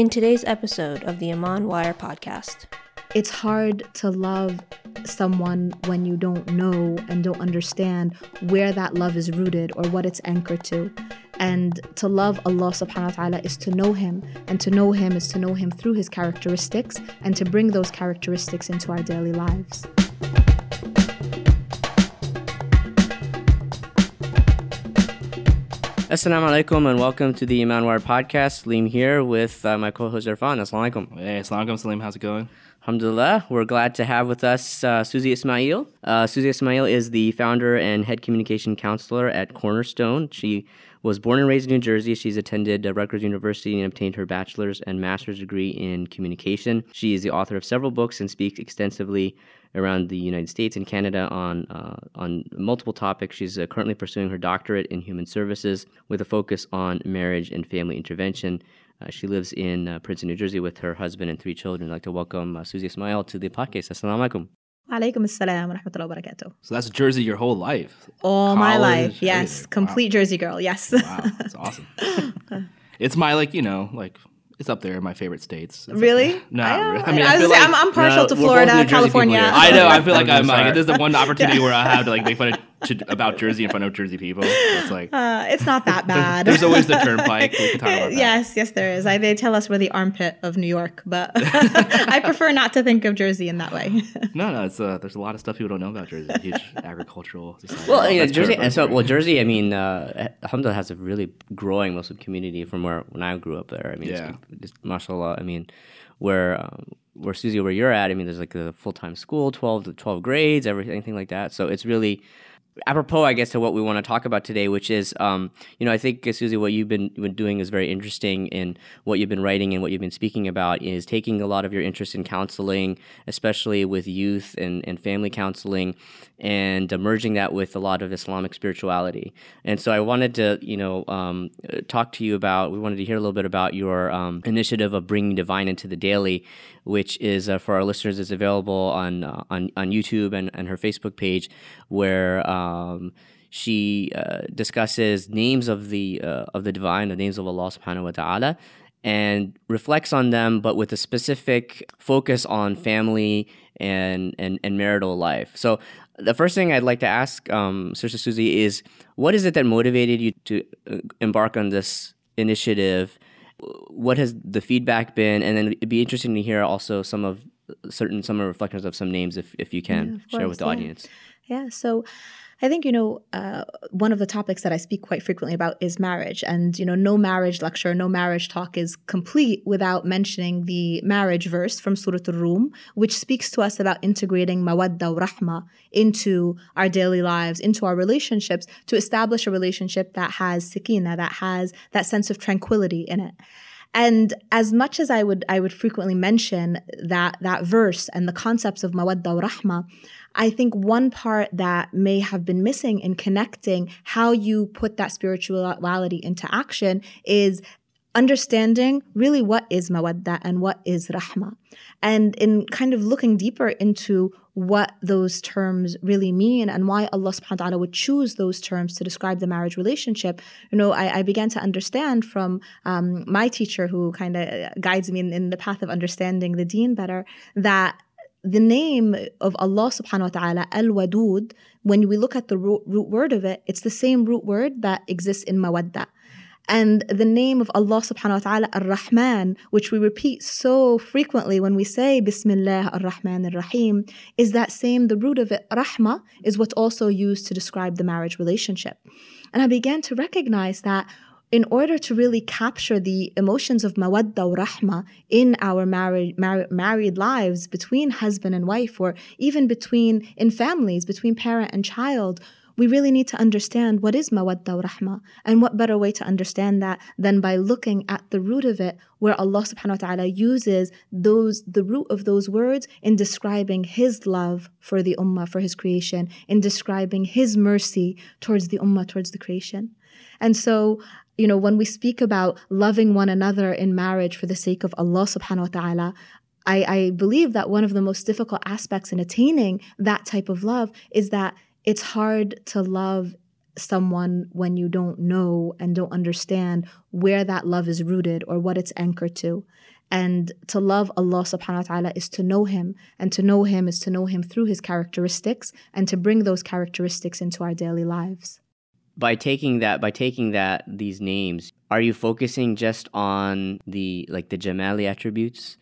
In today's episode of the Iman Wire podcast, it's hard to love someone when you don't know and don't understand where that love is rooted or what it's anchored to. And to love Allah subhanahu wa ta'ala is to know Him. And to know Him is to know Him through His characteristics and to bring those characteristics into our daily lives. Assalamu alaikum and welcome to the Iman Wire podcast. Salim here with uh, my co-host Irfan. Assalamu alaikum. Hey, assalamu alaikum, Salim. How's it going? Alhamdulillah. We're glad to have with us uh, Susie Ismail. Uh, Susie Ismail is the founder and head communication counselor at Cornerstone. She was born and raised in New Jersey. She's attended uh, Rutgers University and obtained her bachelor's and master's degree in communication. She is the author of several books and speaks extensively around the United States and Canada on uh, on multiple topics. She's uh, currently pursuing her doctorate in human services with a focus on marriage and family intervention. Uh, she lives in uh, Princeton, New Jersey, with her husband and three children. I'd like to welcome uh, Susie Ismail to the podcast. Assalamu alaikum. Alaikum assalam wa rahmatullahi wa barakatuh. So that's Jersey your whole life? All my life, yes. Everything. Complete wow. Jersey girl, yes. wow, that's awesome. it's my, like, you know, like it's up there in my favorite states. It's really? No, I. I mean, I, I like, I'm, I'm, partial no, to Florida, California. I know. I feel like I'm like this is the one opportunity where I have to like make fun of to, about Jersey in front of Jersey people. It's like uh, it's not that bad. there's, there's, always the turnpike. We can talk about that. Yes, yes, there is. I, they tell us we're the armpit of New York, but I prefer not to think of Jersey in that way. no, no, it's uh, there's a lot of stuff people don't know about Jersey. Huge agricultural society. Well, yeah, Jersey. And so, well, Jersey. I mean, uh, Alhamdulillah has a really growing Muslim community from where when I grew up there. I mean, yeah. it's, it's, mashallah. I mean, where. Um, where Susie, where you're at, I mean, there's like a full time school, 12 to 12 grades, everything, like that. So it's really apropos, I guess, to what we want to talk about today, which is, um, you know, I think Susie, what you've been, doing is very interesting, and what you've been writing and what you've been speaking about is taking a lot of your interest in counseling, especially with youth and, and family counseling, and merging that with a lot of Islamic spirituality. And so I wanted to, you know, um, talk to you about. We wanted to hear a little bit about your um, initiative of bringing divine into the daily, which is uh, for our listeners is available on uh, on on YouTube and, and her Facebook page, where um, she uh, discusses names of the uh, of the divine, the names of Allah Subhanahu wa Taala, and reflects on them, but with a specific focus on family and and, and marital life. So. The first thing I'd like to ask um, Sister Susie is, what is it that motivated you to uh, embark on this initiative? what has the feedback been? And then it'd be interesting to hear also some of certain some reflections of some names if if you can yeah, share with the yeah. audience. Yeah. So I think, you know, uh, one of the topics that I speak quite frequently about is marriage. And, you know, no marriage lecture, no marriage talk is complete without mentioning the marriage verse from Surah Al-Rum, which speaks to us about integrating mawadda wa rahma into our daily lives, into our relationships, to establish a relationship that has sakina, that has that sense of tranquility in it. And as much as I would I would frequently mention that that verse and the concepts of mawadda wa rahma, I think one part that may have been missing in connecting how you put that spirituality into action is understanding really what is mawadda and what is rahma. And in kind of looking deeper into what those terms really mean and why Allah subhanahu wa ta'ala would choose those terms to describe the marriage relationship, you know, I, I began to understand from um, my teacher who kind of guides me in, in the path of understanding the deen better that the name of Allah subhanahu wa ta'ala, Al Wadud, when we look at the root, word of it, it's the same root word that exists in Mawadda. And the name of Allah subhanahu wa ta'ala, Ar Rahman, which we repeat so frequently when we say Bismillah Ar Rahman Ar Rahim, is that same, the root of it, Rahma, is what's also used to describe the marriage relationship. And I began to recognize that in order to really capture the emotions of mawadda wa rahma in our married, mar- married lives between husband and wife, or even between in families, between parent and child, we really need to understand what is mawadda wa rahma. And what better way to understand that than by looking at the root of it, where Allah subhanahu wa ta'ala uses those the root of those words in describing his love for the ummah, for his creation, in describing his mercy towards the ummah, towards the creation. And so you know, when we speak about loving one another in marriage for the sake of Allah subhanahu wa ta'ala, I, I believe that one of the most difficult aspects in attaining that type of love is that it's hard to love someone when you don't know and don't understand where that love is rooted or what it's anchored to. And to love Allah subhanahu wa ta'ala is to know Him. And to know Him is to know Him through His characteristics and to bring those characteristics into our daily lives. By taking that, by taking that, these names, are you focusing just on the like the Jamali attributes?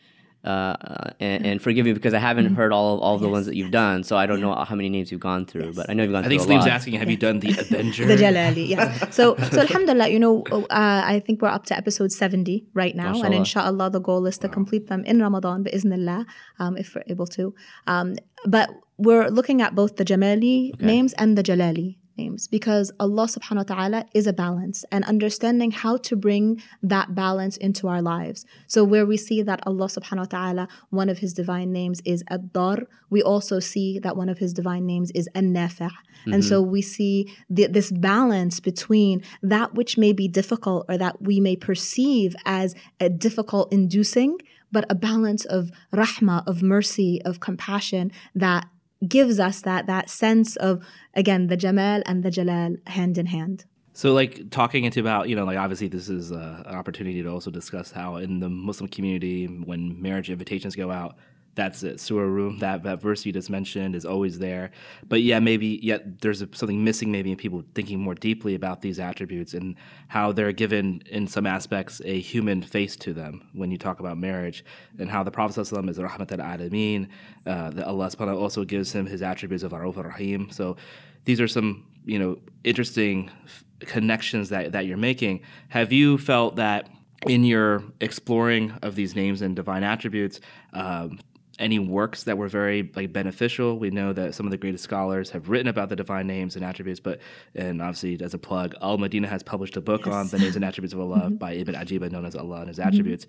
Uh, and, and, forgive me because I haven't mm-hmm. heard all of, all of the yes. ones that you've done, so I don't know how many names you've gone through. Yes. But I know you've gone. I think Salim's asking, have you done the Avenger? the Jalali, yeah. So, so Alhamdulillah, you know, uh, I think we're up to episode seventy right now, Mashallah. and inshallah, the goal is to wow. complete them in Ramadan, bi'Iznillah, um, if we're able to. Um, but we're looking at both the Jamali okay. names and the Jalali names because Allah subhanahu wa ta'ala is a balance and understanding how to bring that balance into our lives. So where we see that Allah subhanahu wa ta'ala, one of his divine names is Ad-Dar, we also see that one of his divine names is An-Nafi'. Mm-hmm. And so we see the, this balance between that which may be difficult or that we may perceive as a difficult inducing, but a balance of rahmah, of mercy, of compassion that gives us that that sense of again the jamal and the jalal hand in hand. So like talking into about you know like obviously this is uh, an opportunity to also discuss how in the muslim community when marriage invitations go out that's it. Surah Rum, that, that verse you just mentioned is always there. But yeah, maybe yet there's a, something missing maybe in people thinking more deeply about these attributes and how they're given in some aspects a human face to them when you talk about marriage and how the Prophet is Rahmat al-Alameen, uh, that Allah subhanahu also gives him his attributes of Aruf rahim So these are some, you know, interesting connections that, that you're making. Have you felt that in your exploring of these names and divine attributes, um, any works that were very like beneficial. We know that some of the greatest scholars have written about the divine names and attributes, but and obviously as a plug, Al Madina has published a book yes. on the names and attributes of Allah mm-hmm. by Ibn Ajiba, known as Allah and His mm-hmm. attributes.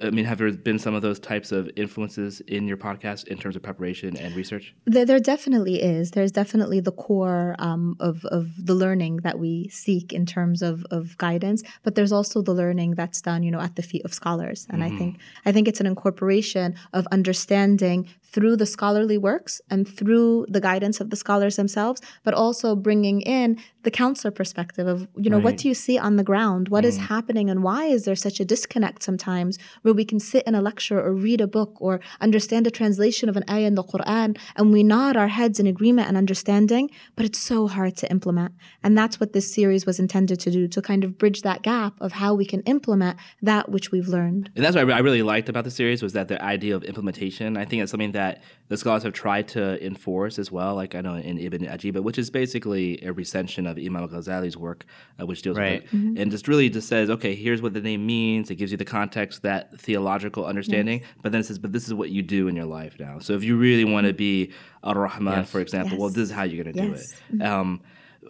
I mean, have there been some of those types of influences in your podcast in terms of preparation and research? There, there definitely is. There's definitely the core um, of of the learning that we seek in terms of of guidance, but there's also the learning that's done, you know, at the feet of scholars, and mm-hmm. I think I think it's an incorporation of understanding understanding through the scholarly works and through the guidance of the scholars themselves, but also bringing in the counselor perspective of, you know, right. what do you see on the ground? What mm. is happening and why is there such a disconnect sometimes where we can sit in a lecture or read a book or understand a translation of an ayah in the Quran and we nod our heads in agreement and understanding, but it's so hard to implement. And that's what this series was intended to do, to kind of bridge that gap of how we can implement that which we've learned. And that's what I really liked about the series was that the idea of implementation. I think it's something that that the scholars have tried to enforce as well, like I know in Ibn Ajiba, which is basically a recension of Imam al-Ghazali's work, uh, which deals right. with it, mm-hmm. and just really just says, okay, here's what the name means. It gives you the context, that theological understanding, yes. but then it says, but this is what you do in your life now. So if you really want to be ar-Rahman, yes. for example, yes. well, this is how you're going to do it. Mm-hmm. Um,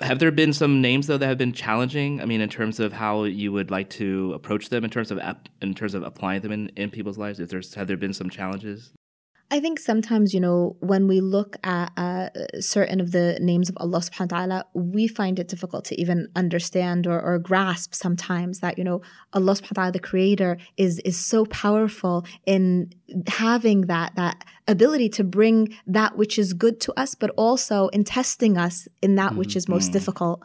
have there been some names though that have been challenging? I mean, in terms of how you would like to approach them, in terms of ap- in terms of applying them in, in people's lives. If there's have there been some challenges? I think sometimes, you know, when we look at uh, certain of the names of Allah subhanahu wa ta'ala, we find it difficult to even understand or, or grasp sometimes that, you know, Allah subhanahu wa ta'ala, the creator, is is so powerful in having that that ability to bring that which is good to us, but also in testing us in that mm-hmm. which is most mm-hmm. difficult.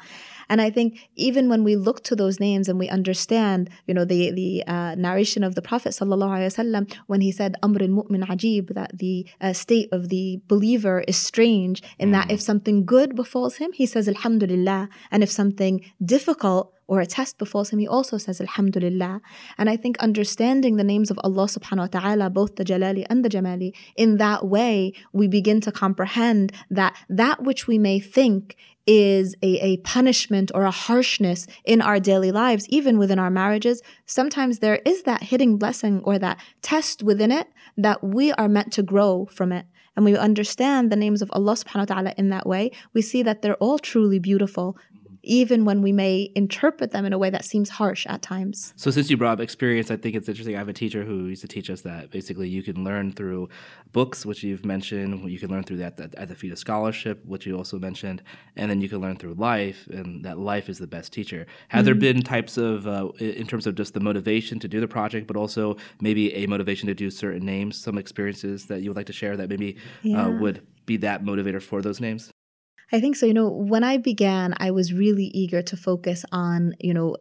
And I think even when we look to those names and we understand, you know, the the uh, narration of the Prophet sallallahu when he said "Amr mu'min ajib," that the uh, state of the believer is strange, in mm. that if something good befalls him, he says Alhamdulillah, and if something difficult or a test befalls him, he also says Alhamdulillah. And I think understanding the names of Allah subhanahu wa ta'ala, both the Jalali and the Jamali, in that way, we begin to comprehend that that which we may think is a, a punishment or a harshness in our daily lives, even within our marriages, sometimes there is that hidden blessing or that test within it that we are meant to grow from it. And we understand the names of Allah subhanahu wa ta'ala in that way, we see that they're all truly beautiful even when we may interpret them in a way that seems harsh at times. So, since you brought up experience, I think it's interesting. I have a teacher who used to teach us that basically you can learn through books, which you've mentioned, you can learn through that at the feet of scholarship, which you also mentioned, and then you can learn through life, and that life is the best teacher. Have mm-hmm. there been types of, uh, in terms of just the motivation to do the project, but also maybe a motivation to do certain names, some experiences that you would like to share that maybe uh, yeah. uh, would be that motivator for those names? I think so. You know, when I began, I was really eager to focus on, you know,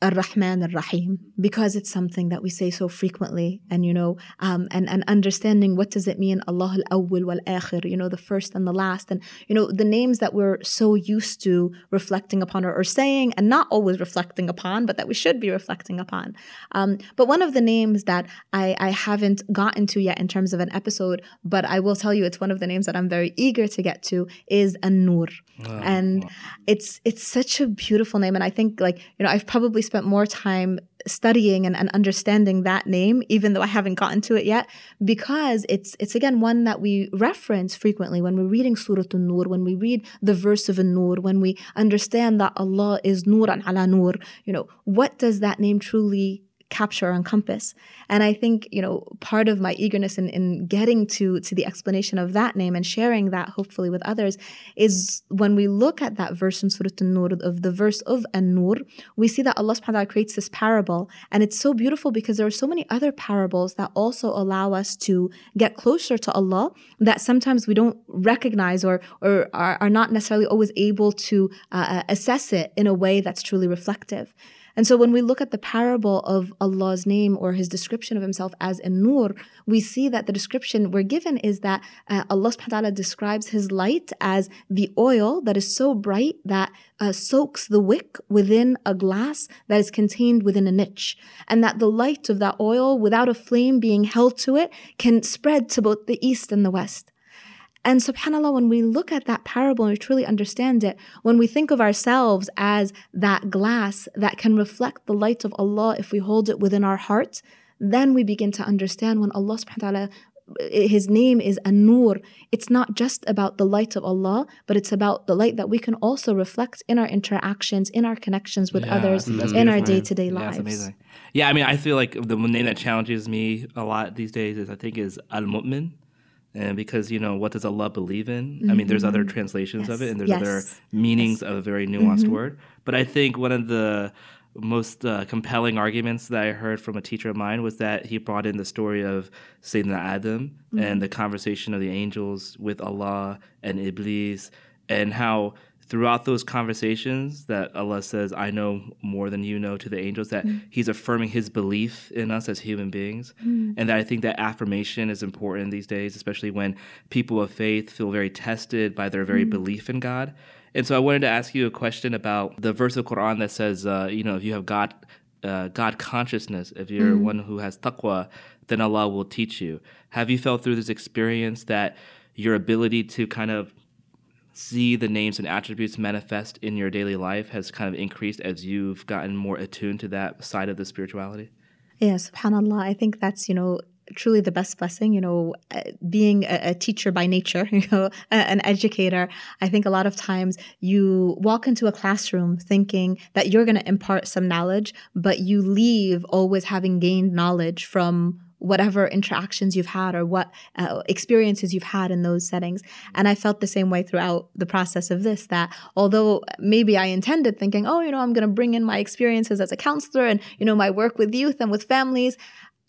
Ar-Rahman Ar-Rahim because it's something that we say so frequently and you know um, and and understanding what does it mean Allah al-awwal wal-akhir you know the first and the last. And you know the names that we're so used to reflecting upon or, or saying and not always reflecting upon but that we should be reflecting upon. Um, but one of the names that I, I haven't gotten to yet in terms of an episode but I will tell you it's one of the names that I'm very eager to get to is An-Nur. Oh, and wow. it's it's such a beautiful name. And I think like you know I've probably spent more time studying and, and, understanding that name, even though I haven't gotten to it yet, because it's it's again one that we reference frequently when we're reading Surah An-Nur, when we read the verse of An-Nur, when we understand that Allah is Nuran ala Nur, you know, what does that name truly capture or encompass. And I think, you know, part of my eagerness in, in getting to, to the explanation of that name and sharing that hopefully with others is when we look at that verse in Surah An-Nur, of the verse of An-Nur, we see that Allah subhanahu wa ta'ala creates this parable. And it's so beautiful because there are so many other parables that also allow us to get closer to Allah that sometimes we don't recognize or, or are, are not necessarily always able to uh, assess it in a way that's truly reflective. And so when we look at the parable of Allah's name or his description of himself as a nur, we see that the description we're given is that uh, Allah subhanahu wa ta'ala describes his light as the oil that is so bright that uh, soaks the wick within a glass that is contained within a niche. And that the light of that oil, without a flame being held to it, can spread to both the east and the west. And subhanAllah, when we look at that parable and we truly understand it, when we think of ourselves as that glass that can reflect the light of Allah if we hold it within our heart, then we begin to understand when Allah subhanahu wa ta'ala his name is An-Nur. It's not just about the light of Allah, but it's about the light that we can also reflect in our interactions, in our connections with yeah, others, in our day-to-day lives. Yeah, amazing. Yeah, I mean, I feel like the name that challenges me a lot these days is I think is Al-Mu'min and because you know what does Allah believe in? Mm-hmm. I mean, there's other mm-hmm. translations yes. of it, and there's yes. other meanings yes. of a very nuanced mm-hmm. word. But I think one of the most uh, compelling arguments that I heard from a teacher of mine was that he brought in the story of Sayyidina Adam mm-hmm. and the conversation of the angels with Allah and Iblis, and how throughout those conversations that Allah says, I know more than you know to the angels, that mm. He's affirming His belief in us as human beings. Mm. And that I think that affirmation is important these days, especially when people of faith feel very tested by their very mm. belief in God. And so I wanted to ask you a question about the verse of Quran that says, uh, you know, if you have God, uh, God consciousness, if you're mm. one who has taqwa, then Allah will teach you. Have you felt through this experience that your ability to kind of see the names and attributes manifest in your daily life has kind of increased as you've gotten more attuned to that side of the spirituality? Yeah, subhanAllah. I think that's, you know, truly the best blessing you know uh, being a, a, teacher by nature you know an educator i think a lot of times you walk into a classroom thinking that you're going to impart some knowledge but you leave always having gained knowledge from whatever interactions you've had or what uh, experiences you've had in those settings. And I felt the same way throughout the process of this that although maybe I intended thinking, oh, you know, I'm going to bring in my experiences as a counselor and, you know, my work with youth and with families,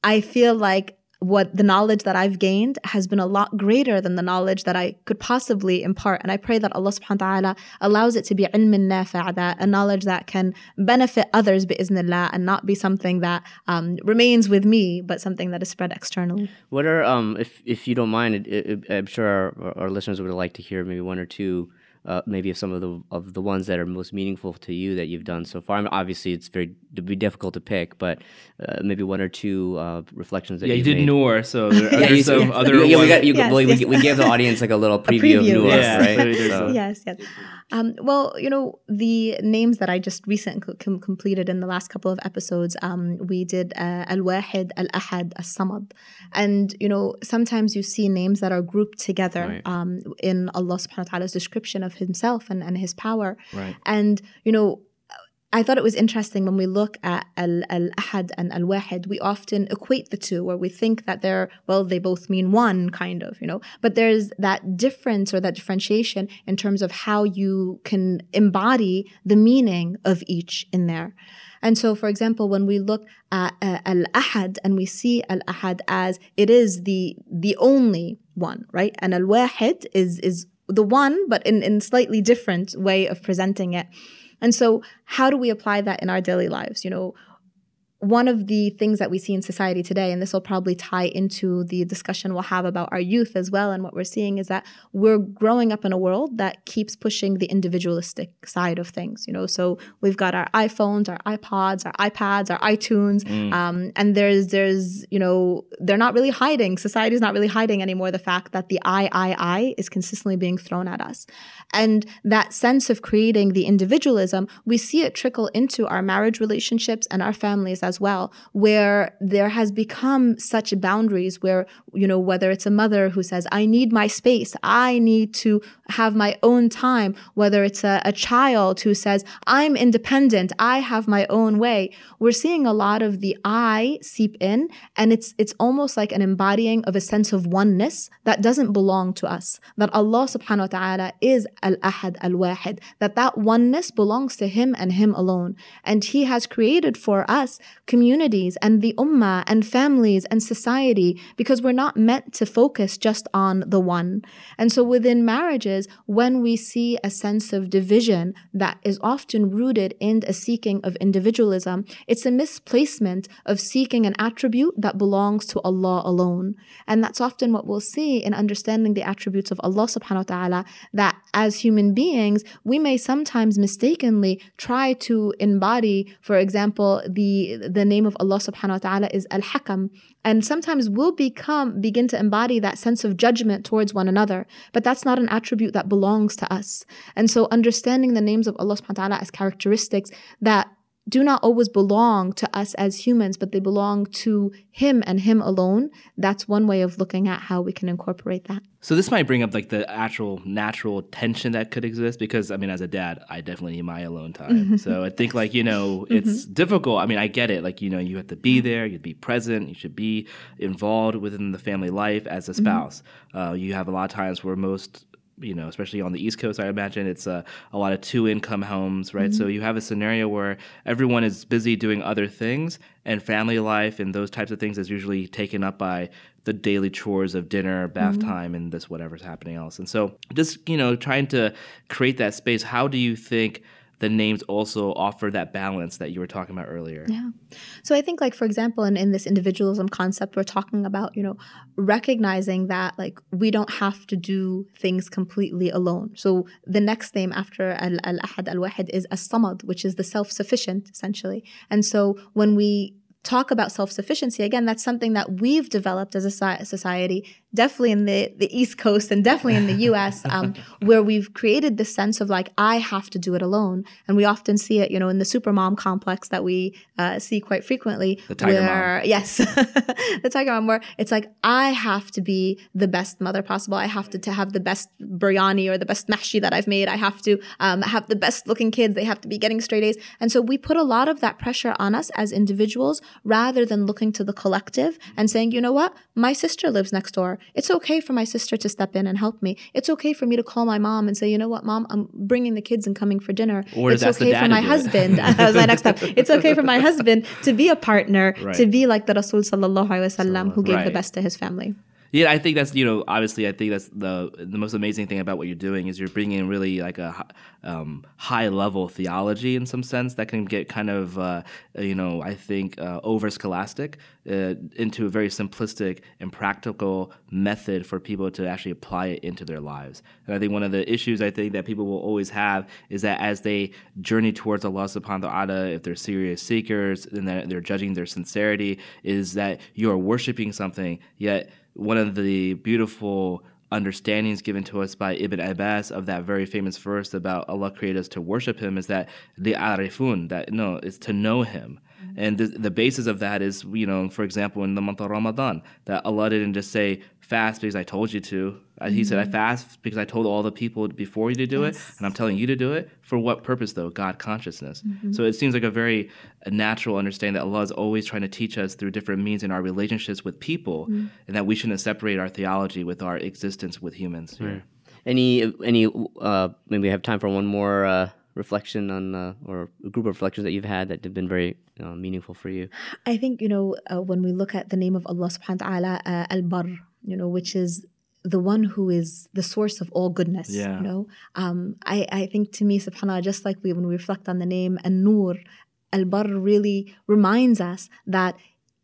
I feel like what the knowledge that I've gained has been a lot greater than the knowledge that I could possibly impart. And I pray that Allah subhanahu wa ta'ala allows it to be that a knowledge that can benefit others bi'iznillah and not be something that um, remains with me, but something that is spread externally. What are, um, if, if you don't mind, it, it, I'm sure our, our listeners would like to hear maybe one or two uh, maybe some of the of the ones that are most meaningful to you that you've done so far. I mean, obviously, it's very to be difficult to pick, but uh, maybe one or two uh, reflections that yeah, you did made. Noor, so there are yeah, some other. Yeah, we, got, you, yes, well, yes. We, we, gave the audience like a little preview, a preview. of Noor, yeah. right? so. Yes, yes. Um, well, you know, the names that I just recently com- completed in the last couple of episodes, um, we did uh, Al Wahid, Al Ahad, Al Samad. And, you know, sometimes you see names that are grouped together right. um, in Allah subhanahu wa ta'ala's description of Himself and, and His power. Right. And, you know, I thought it was interesting when we look at al ahad and al wahid, we often equate the two, where we think that they're well, they both mean one kind of, you know. But there's that difference or that differentiation in terms of how you can embody the meaning of each in there. And so, for example, when we look at uh, al ahad and we see al ahad as it is the the only one, right? And al wahid is is the one, but in, in slightly different way of presenting it. And so, how do we apply that in our daily lives? You know, one of the things that we see in society today, and this will probably tie into the discussion we'll have about our youth as well, and what we're seeing is that we're growing up in a world that keeps pushing the individualistic side of things. You know, so we've got our iPhones, our iPods, our iPads, our iTunes, mm. um, and there's there's you know they're not really hiding. Society's not really hiding anymore the fact that the I I I is consistently being thrown at us, and that sense of creating the individualism, we see it trickle into our marriage relationships and our families as well, where there has become such boundaries where, you know, whether it's a mother who says, I need my space, I need to have my own time, whether it's a, a child who says, I'm independent, I have my own way. We're seeing a lot of the I seep in, and it's it's almost like an embodying of a sense of oneness that doesn't belong to us. That Allah subhanahu wa ta'ala is al-ahad, al-wahid, that that oneness belongs to Him and Him alone. And He has created for us communities and the ummah and families and society because we're not meant to focus just on the one. And so within marriages, when we see a sense of division that is often rooted in a seeking of individualism, it's a misplacement of seeking an attribute that belongs to Allah alone. And that's often what we'll see in understanding the attributes of Allah subhanahu wa ta'ala, that as human beings, we may sometimes mistakenly try to embody, for example, the, the name of Allah subhanahu wa ta'ala is Al-Hakam. And sometimes we'll become begin to embody that sense of judgment towards one another. But that's not an attribute that belongs to us. And so understanding the names of Allah subhanahu wa ta'ala as characteristics that do not always belong to us as humans, but they belong to Him and Him alone. That's one way of looking at how we can incorporate that. So this might bring up like the actual natural tension that could exist because I mean, as a dad, I definitely need my alone time. so I think like you know, it's mm-hmm. difficult. I mean, I get it. Like you know, you have to be there, you'd be present, you should be involved within the family life as a mm-hmm. spouse. Mm-hmm. Uh, you have a lot of times where most you know, especially on the East Coast, I imagine it's a, a lot of two income homes, right? Mm-hmm. So you have a scenario where everyone is busy doing other things, and family life and those types of things is usually taken up by the daily chores of dinner, bath mm-hmm. time, and this whatever's happening else. And so just, you know, trying to create that space, how do you think? The names also offer that balance that you were talking about earlier. Yeah. So I think like for example in, in this individualism concept we're talking about, you know, recognizing that like we don't have to do things completely alone. So the next name after al-ahad al-wahid is as-samad, which is the self-sufficient essentially. And so when we talk about self-sufficiency again that's something that we've developed as a society definitely in the, the East Coast and definitely in the US, um, where we've created this sense of like, I have to do it alone. And we often see it, you know, in the super mom complex that we uh, see quite frequently. The tiger where, mom. Yes, the tiger mom, where it's like, I have to be the best mother possible. I have to, to have the best biryani or the best mahshi that I've made. I have to um, have the best looking kids. They have to be getting straight A's. And so we put a lot of that pressure on us as individuals rather than looking to the collective and saying, you know what? My sister lives next door. It's okay for my sister to step in and help me. It's okay for me to call my mom and say, you know what, mom, I'm bringing the kids and coming for dinner. Or it's okay for my husband. that was my next step. It's okay for my husband to be a partner, right. to be like the Rasul sallallahu alaihi wasallam who gave right. the best to his family. Yeah, I think that's you know obviously I think that's the the most amazing thing about what you're doing is you're bringing really like a um, high level theology in some sense that can get kind of uh, you know I think uh, over scholastic uh, into a very simplistic and practical method for people to actually apply it into their lives. And I think one of the issues I think that people will always have is that as they journey towards Allah Subhanahu wa Taala, if they're serious seekers and they're, they're judging their sincerity, is that you are worshiping something yet one of the beautiful understandings given to us by Ibn Abbas of that very famous verse about Allah created us to worship Him is that the arifun, that no, is to know Him. Mm-hmm. And the, the basis of that is, you know, for example, in the month of Ramadan, that Allah didn't just say, fast because I told you to. Mm-hmm. He said, I mm-hmm. fast because I told all the people before you to do yes. it, and I'm telling you to do it. For what purpose, though? God consciousness. Mm-hmm. So it seems like a very natural understanding that Allah is always trying to teach us through different means in our relationships with people, mm-hmm. and that we shouldn't separate our theology with our existence with humans. Right. Any, any, uh, maybe we have time for one more uh, reflection on uh, or a group of reflections that you've had that have been very uh, meaningful for you? I think you know uh, when we look at the name of Allah Subhanahu wa Taala, uh, Al Bar, you know, which is the one who is the source of all goodness. Yeah. You know, um, I, I think to me, subhanAllah, just like we when we reflect on the name An-Nur, Al-Bar really reminds us that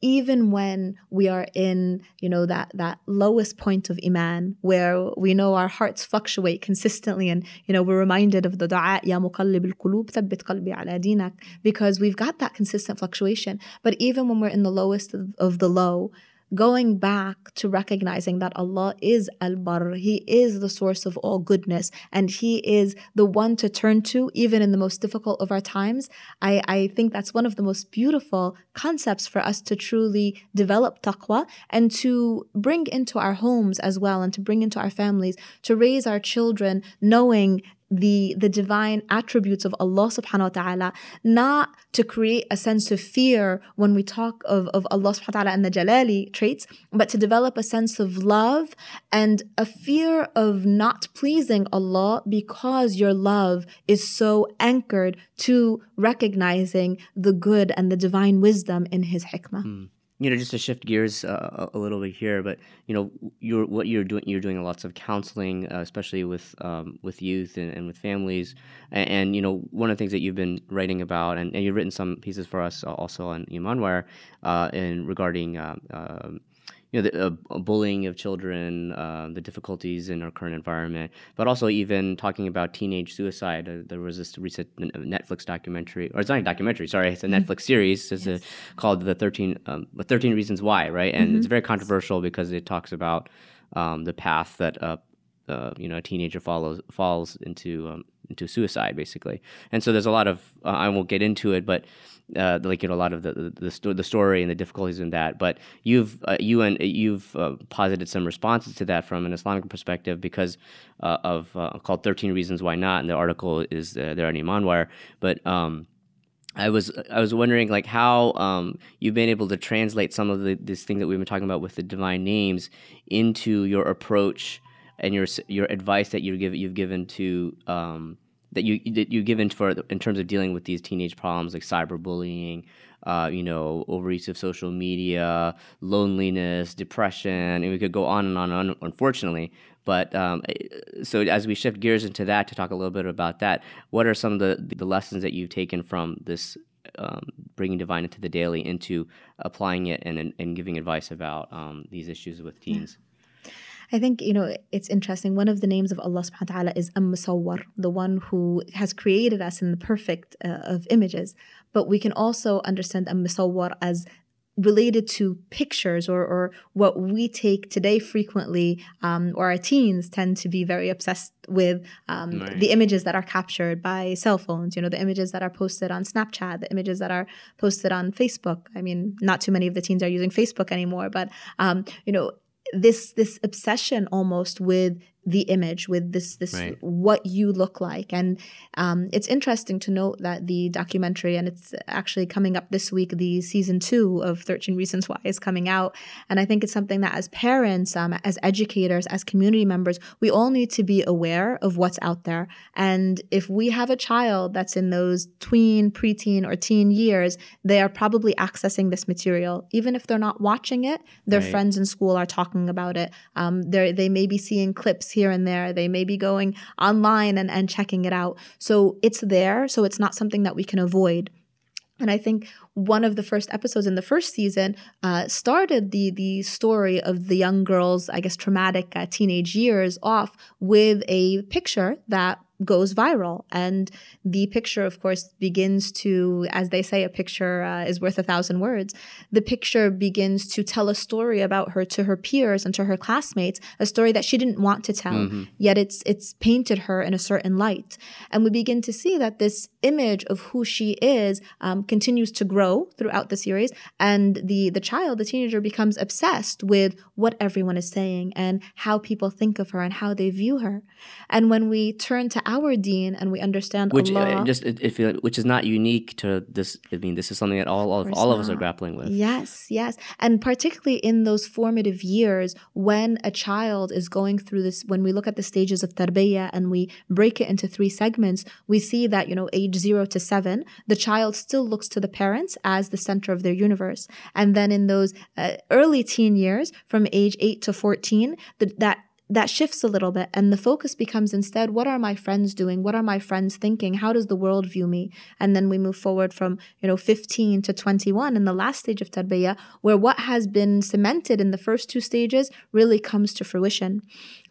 even when we are in you know that that lowest point of iman where we know our hearts fluctuate consistently and you know we're reminded of the dua ya muqallib al-qulub thabbit qalbi ala dinak because we've got that consistent fluctuation but even when we're in the lowest of, of the low going back to recognizing that Allah is Al Bar, He is the source of all goodness, and He is the one to turn to, even in the most difficult of our times. I, I think that's one of the most beautiful concepts for us to truly develop taqwa and to bring into our homes as well, and to bring into our families, to raise our children knowing the the divine attributes of Allah subhanahu wa ta'ala, not to create a sense of fear when we talk of, of Allah subhanahu wa ta'ala and the Jalali traits, but to develop a sense of love and a fear of not pleasing Allah because your love is so anchored to recognizing the good and the divine wisdom in His hikmah. Mm you know, just to shift gears uh, a little bit here, but you know, you're what you're doing. You're doing lots of counseling, uh, especially with um, with youth and, and with families. And, and, you know, one of the things that you've been writing about, and, and you've written some pieces for us also on Imanwire, uh, in regarding. Uh, um, you know, the uh, bullying of children, uh, the difficulties in our current environment, but also even talking about teenage suicide. Uh, there was this recent Netflix documentary, or it's not a documentary, sorry, it's a mm-hmm. Netflix series it's yes. a, called the 13, um, 13 Reasons Why, right? And mm-hmm. it's very controversial because it talks about um, the path that uh, uh, you know a teenager follows falls into um, into suicide basically and so there's a lot of uh, i won't get into it but uh, like you know a lot of the the, sto- the story and the difficulties in that. But you've uh, you and you've uh, posited some responses to that from an islamic perspective because uh, of uh, called 13 reasons why not and the article is there on Imanwire. But um, I was I was wondering like how um, you've been able to translate some of the this thing that we've been talking about with the divine names into your approach and your your advice that you you've given to um, that you that you given for in terms of dealing with these teenage problems like cyberbullying, uh, you know, overuse of social media, loneliness, depression, and we could go on and on and on. Unfortunately, but um, so as we shift gears into that to talk a little bit about that, what are some of the the lessons that you've taken from this? Um, bringing divine into the daily into applying it and, and, and giving advice about um, these issues with teens. I think, you know, it's interesting. One of the names of Allah subhanahu wa ta'ala is Am-Musawwar, the one who has created us in the perfect uh, of images. But we can also understand Am-Musawwar as related to pictures or, or what we take today frequently, um, or our teens tend to be very obsessed with um, right. the images that are captured by cell phones, you know, the images that are posted on Snapchat, the images that are posted on Facebook. I mean, not too many of the teens are using Facebook anymore, but, um, you know, this this obsession almost with the image with this this right. what you look like. And um, it's interesting to note that the documentary and it's actually coming up this week the season two of 13 reasons why is coming out. And i think it's something that as parents um, as educators as community members we all need to be aware of what's out there. And if we have a child that's in those tween preteen or teen years they are probably accessing this material. Even if they're not watching it their right. friends in school are talking about it. Um, they may be seeing clips here and there. They may be going online and, and checking it out. So it's there. So it's not something that we can avoid. And I think one of the first episodes in the first season uh, started the the story of the young girl's, I guess, traumatic uh, teenage years off with a picture that goes viral. And the picture, of course, begins to, as they say, a picture uh, is worth a thousand words. The picture begins to tell a story about her to her peers and to her classmates, a story that she didn't want to tell, mm-hmm. yet it's it's painted her in a certain light. And we begin to see that this image of who she is um, continues to grow throughout the series, and the the child, the teenager, becomes obsessed with what everyone is saying and how people think of her and how they view her. And when we turn to our deen and we understand which uh, Allah, just if which is not unique to this. I mean, this is something that all of, all of us are grappling with. Yes, yes, and particularly in those formative years when a child is going through this. When we look at the stages of tarbiyah and we break it into three segments, we see that you know age zero to seven, the child still looks to the parents as the center of their universe, and then in those uh, early teen years, from age eight to fourteen, the, that that shifts a little bit and the focus becomes instead what are my friends doing? What are my friends thinking? How does the world view me? And then we move forward from you know 15 to 21 in the last stage of tarbiyah where what has been cemented in the first two stages really comes to fruition.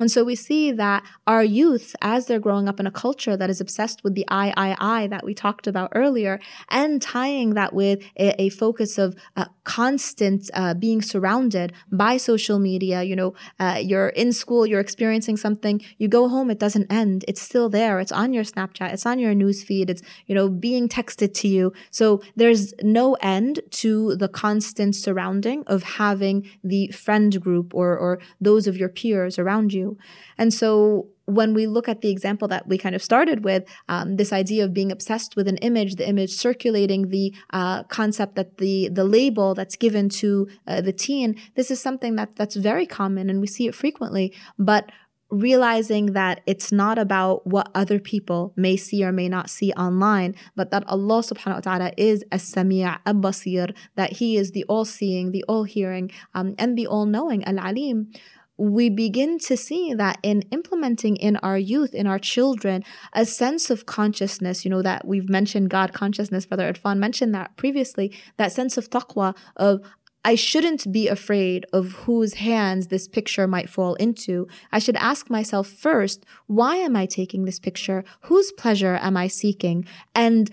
And so we see that our youth as they're growing up in a culture that is obsessed with the i i i that we talked about earlier and tying that with a, a focus of uh, constant uh, being surrounded by social media you know uh, you're in school you're experiencing something, you go home, it doesn't end. It's still there. It's on your Snapchat, it's on your news feed, it's, you know, being texted to you. So there's no end to the constant surrounding of having the friend group or, or those of your peers around you. And so when we look at the example that we kind of started with, um, this idea of being obsessed with an image, the image circulating the uh, concept that the the label that's given to uh, the teen, this is something that that's very common and we see it frequently. But realizing that it's not about what other people may see or may not see online, but that Allah subhanahu wa ta'ala is as-sami' al-basir, that He is the all-seeing, the all-hearing, um, and the all-knowing, al-alim we begin to see that in implementing in our youth, in our children, a sense of consciousness, you know, that we've mentioned God consciousness, Brother Irfan mentioned that previously, that sense of taqwa of I shouldn't be afraid of whose hands this picture might fall into. I should ask myself first, why am I taking this picture? Whose pleasure am I seeking? And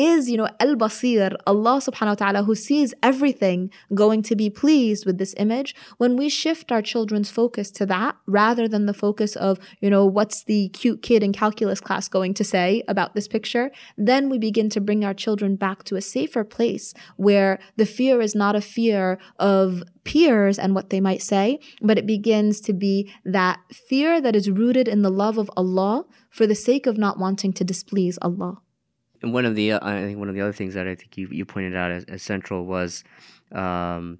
is, you know, Al Basir, Allah subhanahu wa ta'ala, who sees everything, going to be pleased with this image? When we shift our children's focus to that rather than the focus of, you know, what's the cute kid in calculus class going to say about this picture, then we begin to bring our children back to a safer place where the fear is not a fear of peers and what they might say, but it begins to be that fear that is rooted in the love of Allah for the sake of not wanting to displease Allah and one of the uh, I think one of the other things that I think you, you pointed out as, as central was um,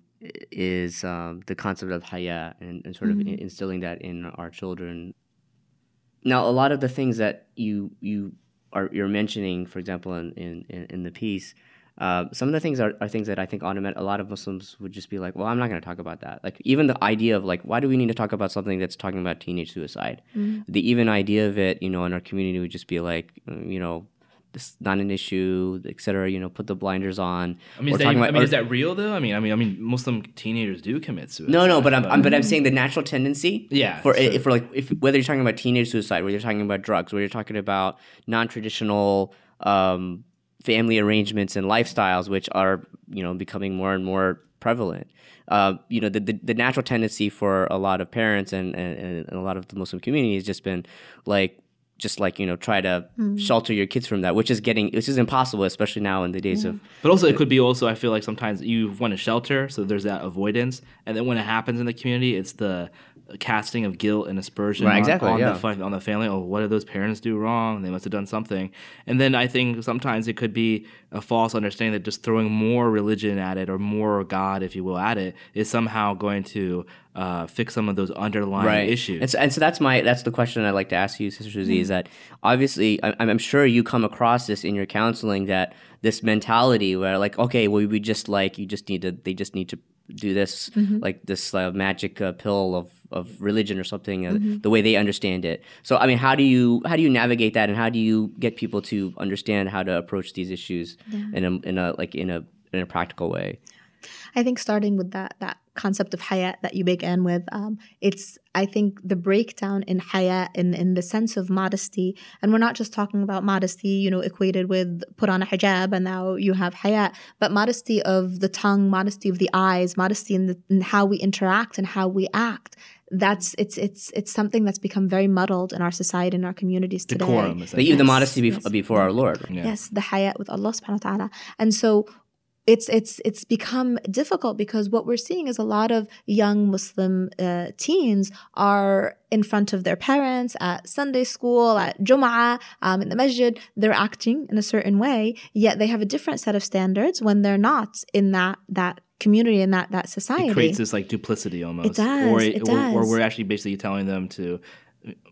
is um, the concept of haya and, and sort mm-hmm. of instilling that in our children. Now, a lot of the things that you you are you're mentioning, for example, in in, in the piece, uh, some of the things are, are things that I think automatic. A lot of Muslims would just be like, "Well, I'm not going to talk about that." Like even the idea of like, why do we need to talk about something that's talking about teenage suicide? Mm-hmm. The even idea of it, you know, in our community would just be like, you know, this not an issue, etc. You know, put the blinders on. I mean, is that, about, I mean, is that real though? I mean, I mean, I mean, Muslim teenagers do commit suicide. No, no, but I'm, I'm but I'm saying the natural tendency. Yeah. For so. for like if whether you're talking about teenage suicide, whether you're talking about drugs, whether you're talking about non-traditional um, family arrangements and lifestyles, which are you know becoming more and more prevalent. Uh, you know, the, the, the natural tendency for a lot of parents and, and, and a lot of the Muslim community has just been like just like you know try to mm. shelter your kids from that which is getting which is impossible especially now in the days yeah. of but also it could be also i feel like sometimes you want to shelter so there's that avoidance and then when it happens in the community it's the casting of guilt and aspersion right, on, exactly, on, yeah. the, on the family. Oh, what did those parents do wrong? They must have done something. And then I think sometimes it could be a false understanding that just throwing more religion at it or more God, if you will, at it is somehow going to uh, fix some of those underlying right. issues. And so, and so, that's my that's the question I'd like to ask you, Sister Susie, mm-hmm. is that obviously I, I'm sure you come across this in your counseling that this mentality where like okay, well we just like you just need to they just need to do this mm-hmm. like this uh, magic uh, pill of of religion or something uh, mm-hmm. the way they understand it so i mean how do you how do you navigate that and how do you get people to understand how to approach these issues yeah. in a in a like in a in a practical way I think starting with that that concept of hayat that you began with, um, it's I think the breakdown in hayat in in the sense of modesty, and we're not just talking about modesty, you know, equated with put on a hijab and now you have hayat, but modesty of the tongue, modesty of the eyes, modesty in, the, in how we interact and how we act that's it's it's it's something that's become very muddled in our society in our communities today. Decorum, yes. the modesty yes. before our Lord. Yeah. Yes, the hayat with Allah subhanahu wa ta'ala. And so it's it's it's become difficult because what we're seeing is a lot of young Muslim uh, teens are in front of their parents at Sunday school, at Jum'ah, um, in the masjid. They're acting in a certain way, yet they have a different set of standards when they're not in that that community in that that society. It creates this like duplicity almost. It does. Or, it, it does. Or, or we're actually basically telling them to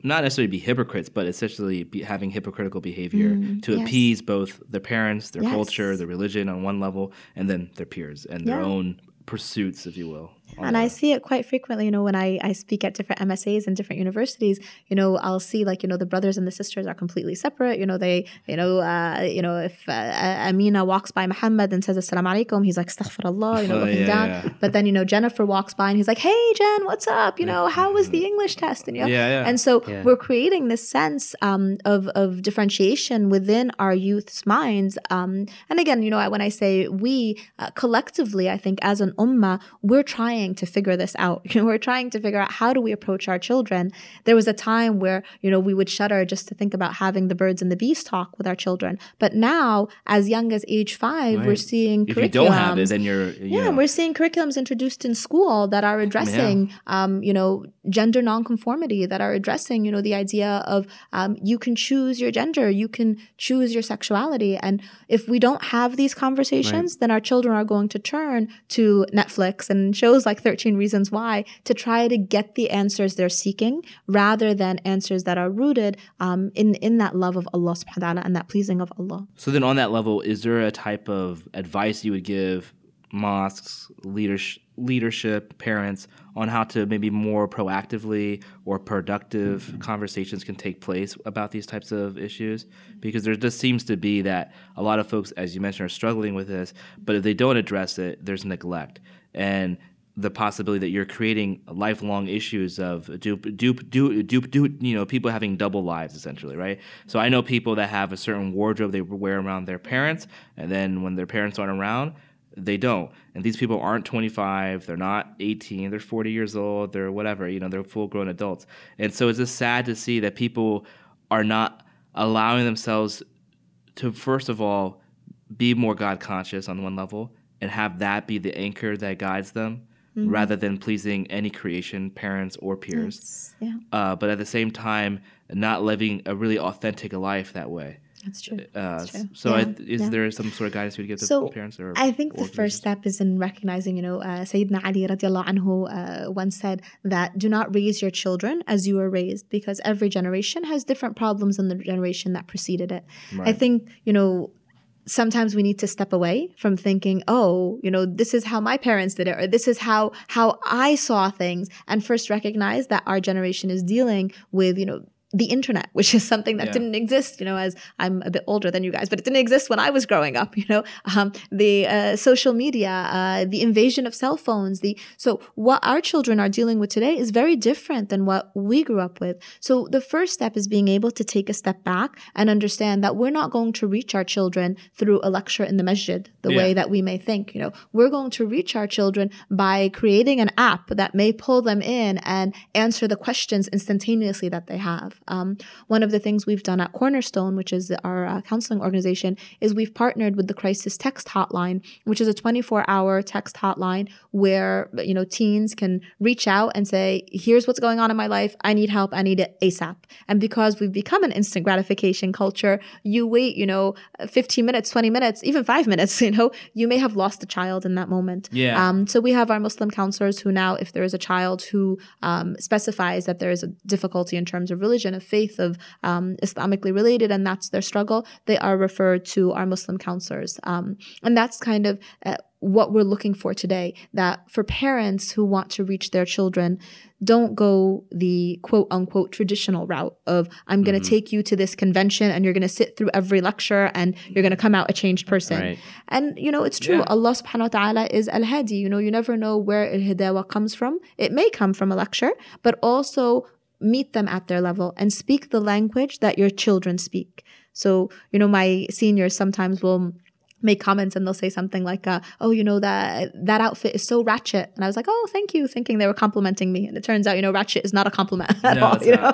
not necessarily be hypocrites, but essentially be having hypocritical behavior mm, to yes. appease both their parents, their yes. culture, their religion on one level, and then their peers and their own pursuits, if you will. And I see it quite frequently, you know, when I, I speak at different MSAs and different universities, you know, I'll see like, you know, the brothers and the sisters are completely separate. You know, they, you know, uh, you know, if uh, Amina walks by Muhammad and says, Assalamu alaikum, he's like, Astaghfirullah, you know, oh, looking yeah, down. Yeah. But then, you know, Jennifer walks by and he's like, hey, Jen, what's up? You know, how was the English test? And, you know, yeah, yeah. and so we're creating this sense um, of, of differentiation within our youth's minds. Um, and again, you know, when I say we, uh, collectively, I think as an ummah, we're trying to figure this out. You know, we're trying to figure out how do we approach our children. There was a time where, you know, we would shudder just to think about having the birds and the bees talk with our children. But now, as young as age five, right. we're seeing if you don't have it, then you're you yeah, know. we're seeing curriculums introduced in school that are addressing, yeah. um, you know, gender nonconformity, that are addressing, you know, the idea of um, you can choose your gender, you can choose your sexuality, and if we don't have these conversations, right. then our children are going to turn to Netflix and shows like 13 Reasons Why to try to get the answers they're seeking rather than answers that are rooted um, in, in that love of Allah subhanahu wa ta'ala and that pleasing of Allah. So then on that level, is there a type of advice you would give mosques, leadership, leadership, parents on how to maybe more proactively or productive mm-hmm. conversations can take place about these types of issues? Because there just seems to be that a lot of folks, as you mentioned, are struggling with this, but if they don't address it, there's neglect. And the possibility that you're creating lifelong issues of dupe, dupe, dupe, dupe, dupe, you know, people having double lives essentially, right? So I know people that have a certain wardrobe they wear around their parents, and then when their parents aren't around, they don't. And these people aren't 25, they're not 18, they're 40 years old, they're whatever, you know, they're full grown adults. And so it's just sad to see that people are not allowing themselves to, first of all, be more God conscious on one level and have that be the anchor that guides them mm-hmm. rather than pleasing any creation, parents or peers. Yes. Yeah. Uh, but at the same time, not living a really authentic life that way. That's true. Uh, That's true. So, yeah. I, is yeah. there some sort of guidance you would give to so parents? Or I think the first step is in recognizing, you know, uh, Sayyidina Ali radiallahu anhu uh, once said that do not raise your children as you were raised because every generation has different problems than the generation that preceded it. Right. I think, you know, sometimes we need to step away from thinking oh you know this is how my parents did it or this is how how i saw things and first recognize that our generation is dealing with you know the internet, which is something that yeah. didn't exist, you know, as I'm a bit older than you guys, but it didn't exist when I was growing up, you know, um, the uh, social media, uh, the invasion of cell phones, the, so what our children are dealing with today is very different than what we grew up with. So the first step is being able to take a step back and understand that we're not going to reach our children through a lecture in the masjid, the yeah. way that we may think, you know, we're going to reach our children by creating an app that may pull them in and answer the questions instantaneously that they have. Um, one of the things we've done at Cornerstone, which is our uh, counseling organization, is we've partnered with the Crisis Text Hotline, which is a 24-hour text hotline where you know teens can reach out and say, "Here's what's going on in my life. I need help. I need it ASAP." And because we've become an instant gratification culture, you wait, you know, 15 minutes, 20 minutes, even five minutes. You know, you may have lost a child in that moment. Yeah. Um, so we have our Muslim counselors who now, if there is a child who um, specifies that there is a difficulty in terms of religion of faith of um, Islamically related, and that's their struggle, they are referred to our Muslim counselors. Um, and that's kind of uh, what we're looking for today that for parents who want to reach their children don't go the quote unquote traditional route of i'm going to mm-hmm. take you to this convention and you're going to sit through every lecture and you're going to come out a changed person right. and you know it's true yeah. allah subhanahu wa ta'ala is al-hadi you know you never know where al-hidaya comes from it may come from a lecture but also meet them at their level and speak the language that your children speak. So, you know, my seniors sometimes will make comments and they'll say something like, uh, "Oh, you know that that outfit is so ratchet," and I was like, "Oh, thank you," thinking they were complimenting me, and it turns out, you know, ratchet is not a compliment at no, all, you know,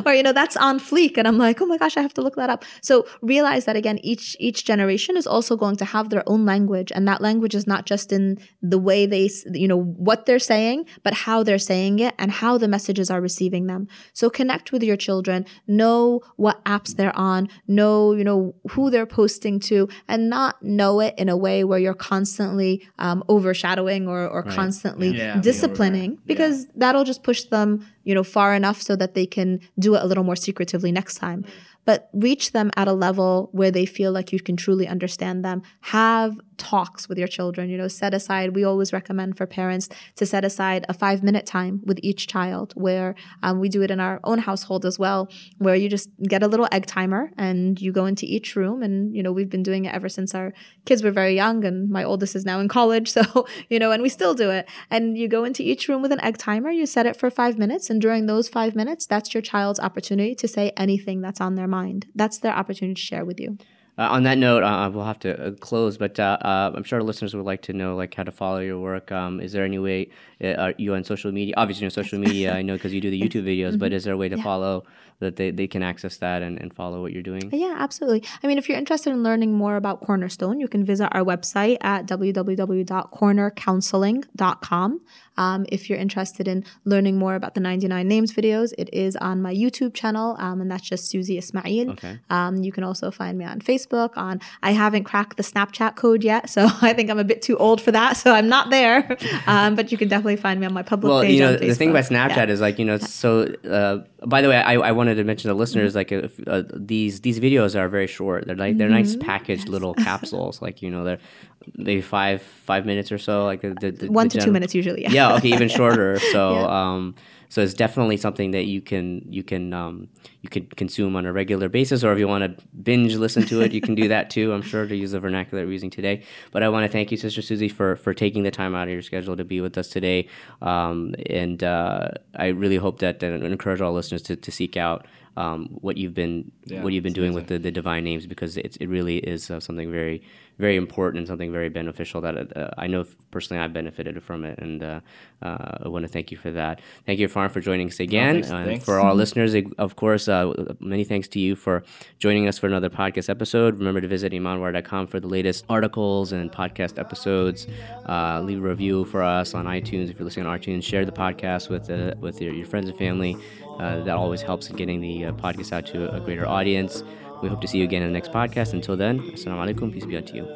or you know, that's on fleek, and I'm like, "Oh my gosh, I have to look that up." So realize that again, each each generation is also going to have their own language, and that language is not just in the way they, you know, what they're saying, but how they're saying it and how the messages are receiving them. So connect with your children, know what apps they're on, know you know who they're posting to, and not not know it in a way where you're constantly um, overshadowing or, or right. constantly yeah, disciplining because yeah. that'll just push them you know far enough so that they can do it a little more secretively next time. But reach them at a level where they feel like you can truly understand them. Have talks with your children. You know, set aside, we always recommend for parents to set aside a five minute time with each child, where um, we do it in our own household as well, where you just get a little egg timer and you go into each room. And, you know, we've been doing it ever since our kids were very young, and my oldest is now in college. So, you know, and we still do it. And you go into each room with an egg timer, you set it for five minutes. And during those five minutes, that's your child's opportunity to say anything that's on their mind. That's their opportunity to share with you. Uh, on that note, uh, we'll have to uh, close, but uh, uh, I'm sure our listeners would like to know like how to follow your work. Um, is there any way uh, are you on social media? Obviously, on social media, I know because you do the YouTube videos. Mm-hmm. But is there a way to yeah. follow that they, they can access that and, and follow what you're doing? Yeah, absolutely. I mean, if you're interested in learning more about Cornerstone, you can visit our website at www.cornercounseling.com. Um, if you're interested in learning more about the 99 Names videos, it is on my YouTube channel, um, and that's just Suzy Ismail. Okay. Um, you can also find me on Facebook. On I haven't cracked the Snapchat code yet, so I think I'm a bit too old for that, so I'm not there. Um, but you can definitely find me on my public well, page. you know, the thing about Snapchat yeah. is like you know, so. Uh, by the way, I, I wanted to mention to listeners like if, uh, these these videos are very short. They're like they're mm-hmm. nice packaged yes. little capsules. Like you know they're maybe five five minutes or so. Like the, the, the one to two minutes usually. Yeah. yeah. Okay. Even shorter. So yeah. um, so it's definitely something that you can you can um, you can consume on a regular basis, or if you want to binge listen to it, you can do that too. I'm sure to use the vernacular we're using today. But I want to thank you, Sister Suzy, for for taking the time out of your schedule to be with us today. Um, and uh, I really hope that, that encourage all listeners to, to seek out um, what you've been yeah, what you've been doing with the, the divine names because it's, it really is uh, something very very important and something very beneficial that uh, I know personally I've benefited from it and uh, uh I want to thank you for that. Thank you, Farn, for joining us again. thanks, thanks. For our listeners, of course, uh, many thanks to you for joining us for another podcast episode. Remember to visit imanwire.com for the latest articles and podcast episodes. Uh, leave a review for us on iTunes if you're listening on iTunes. Share the podcast with with your, your friends and family. Uh, that always helps in getting the uh, podcast out to a greater audience. We hope to see you again in the next podcast. Until then, assalamu alaikum. Peace be unto you.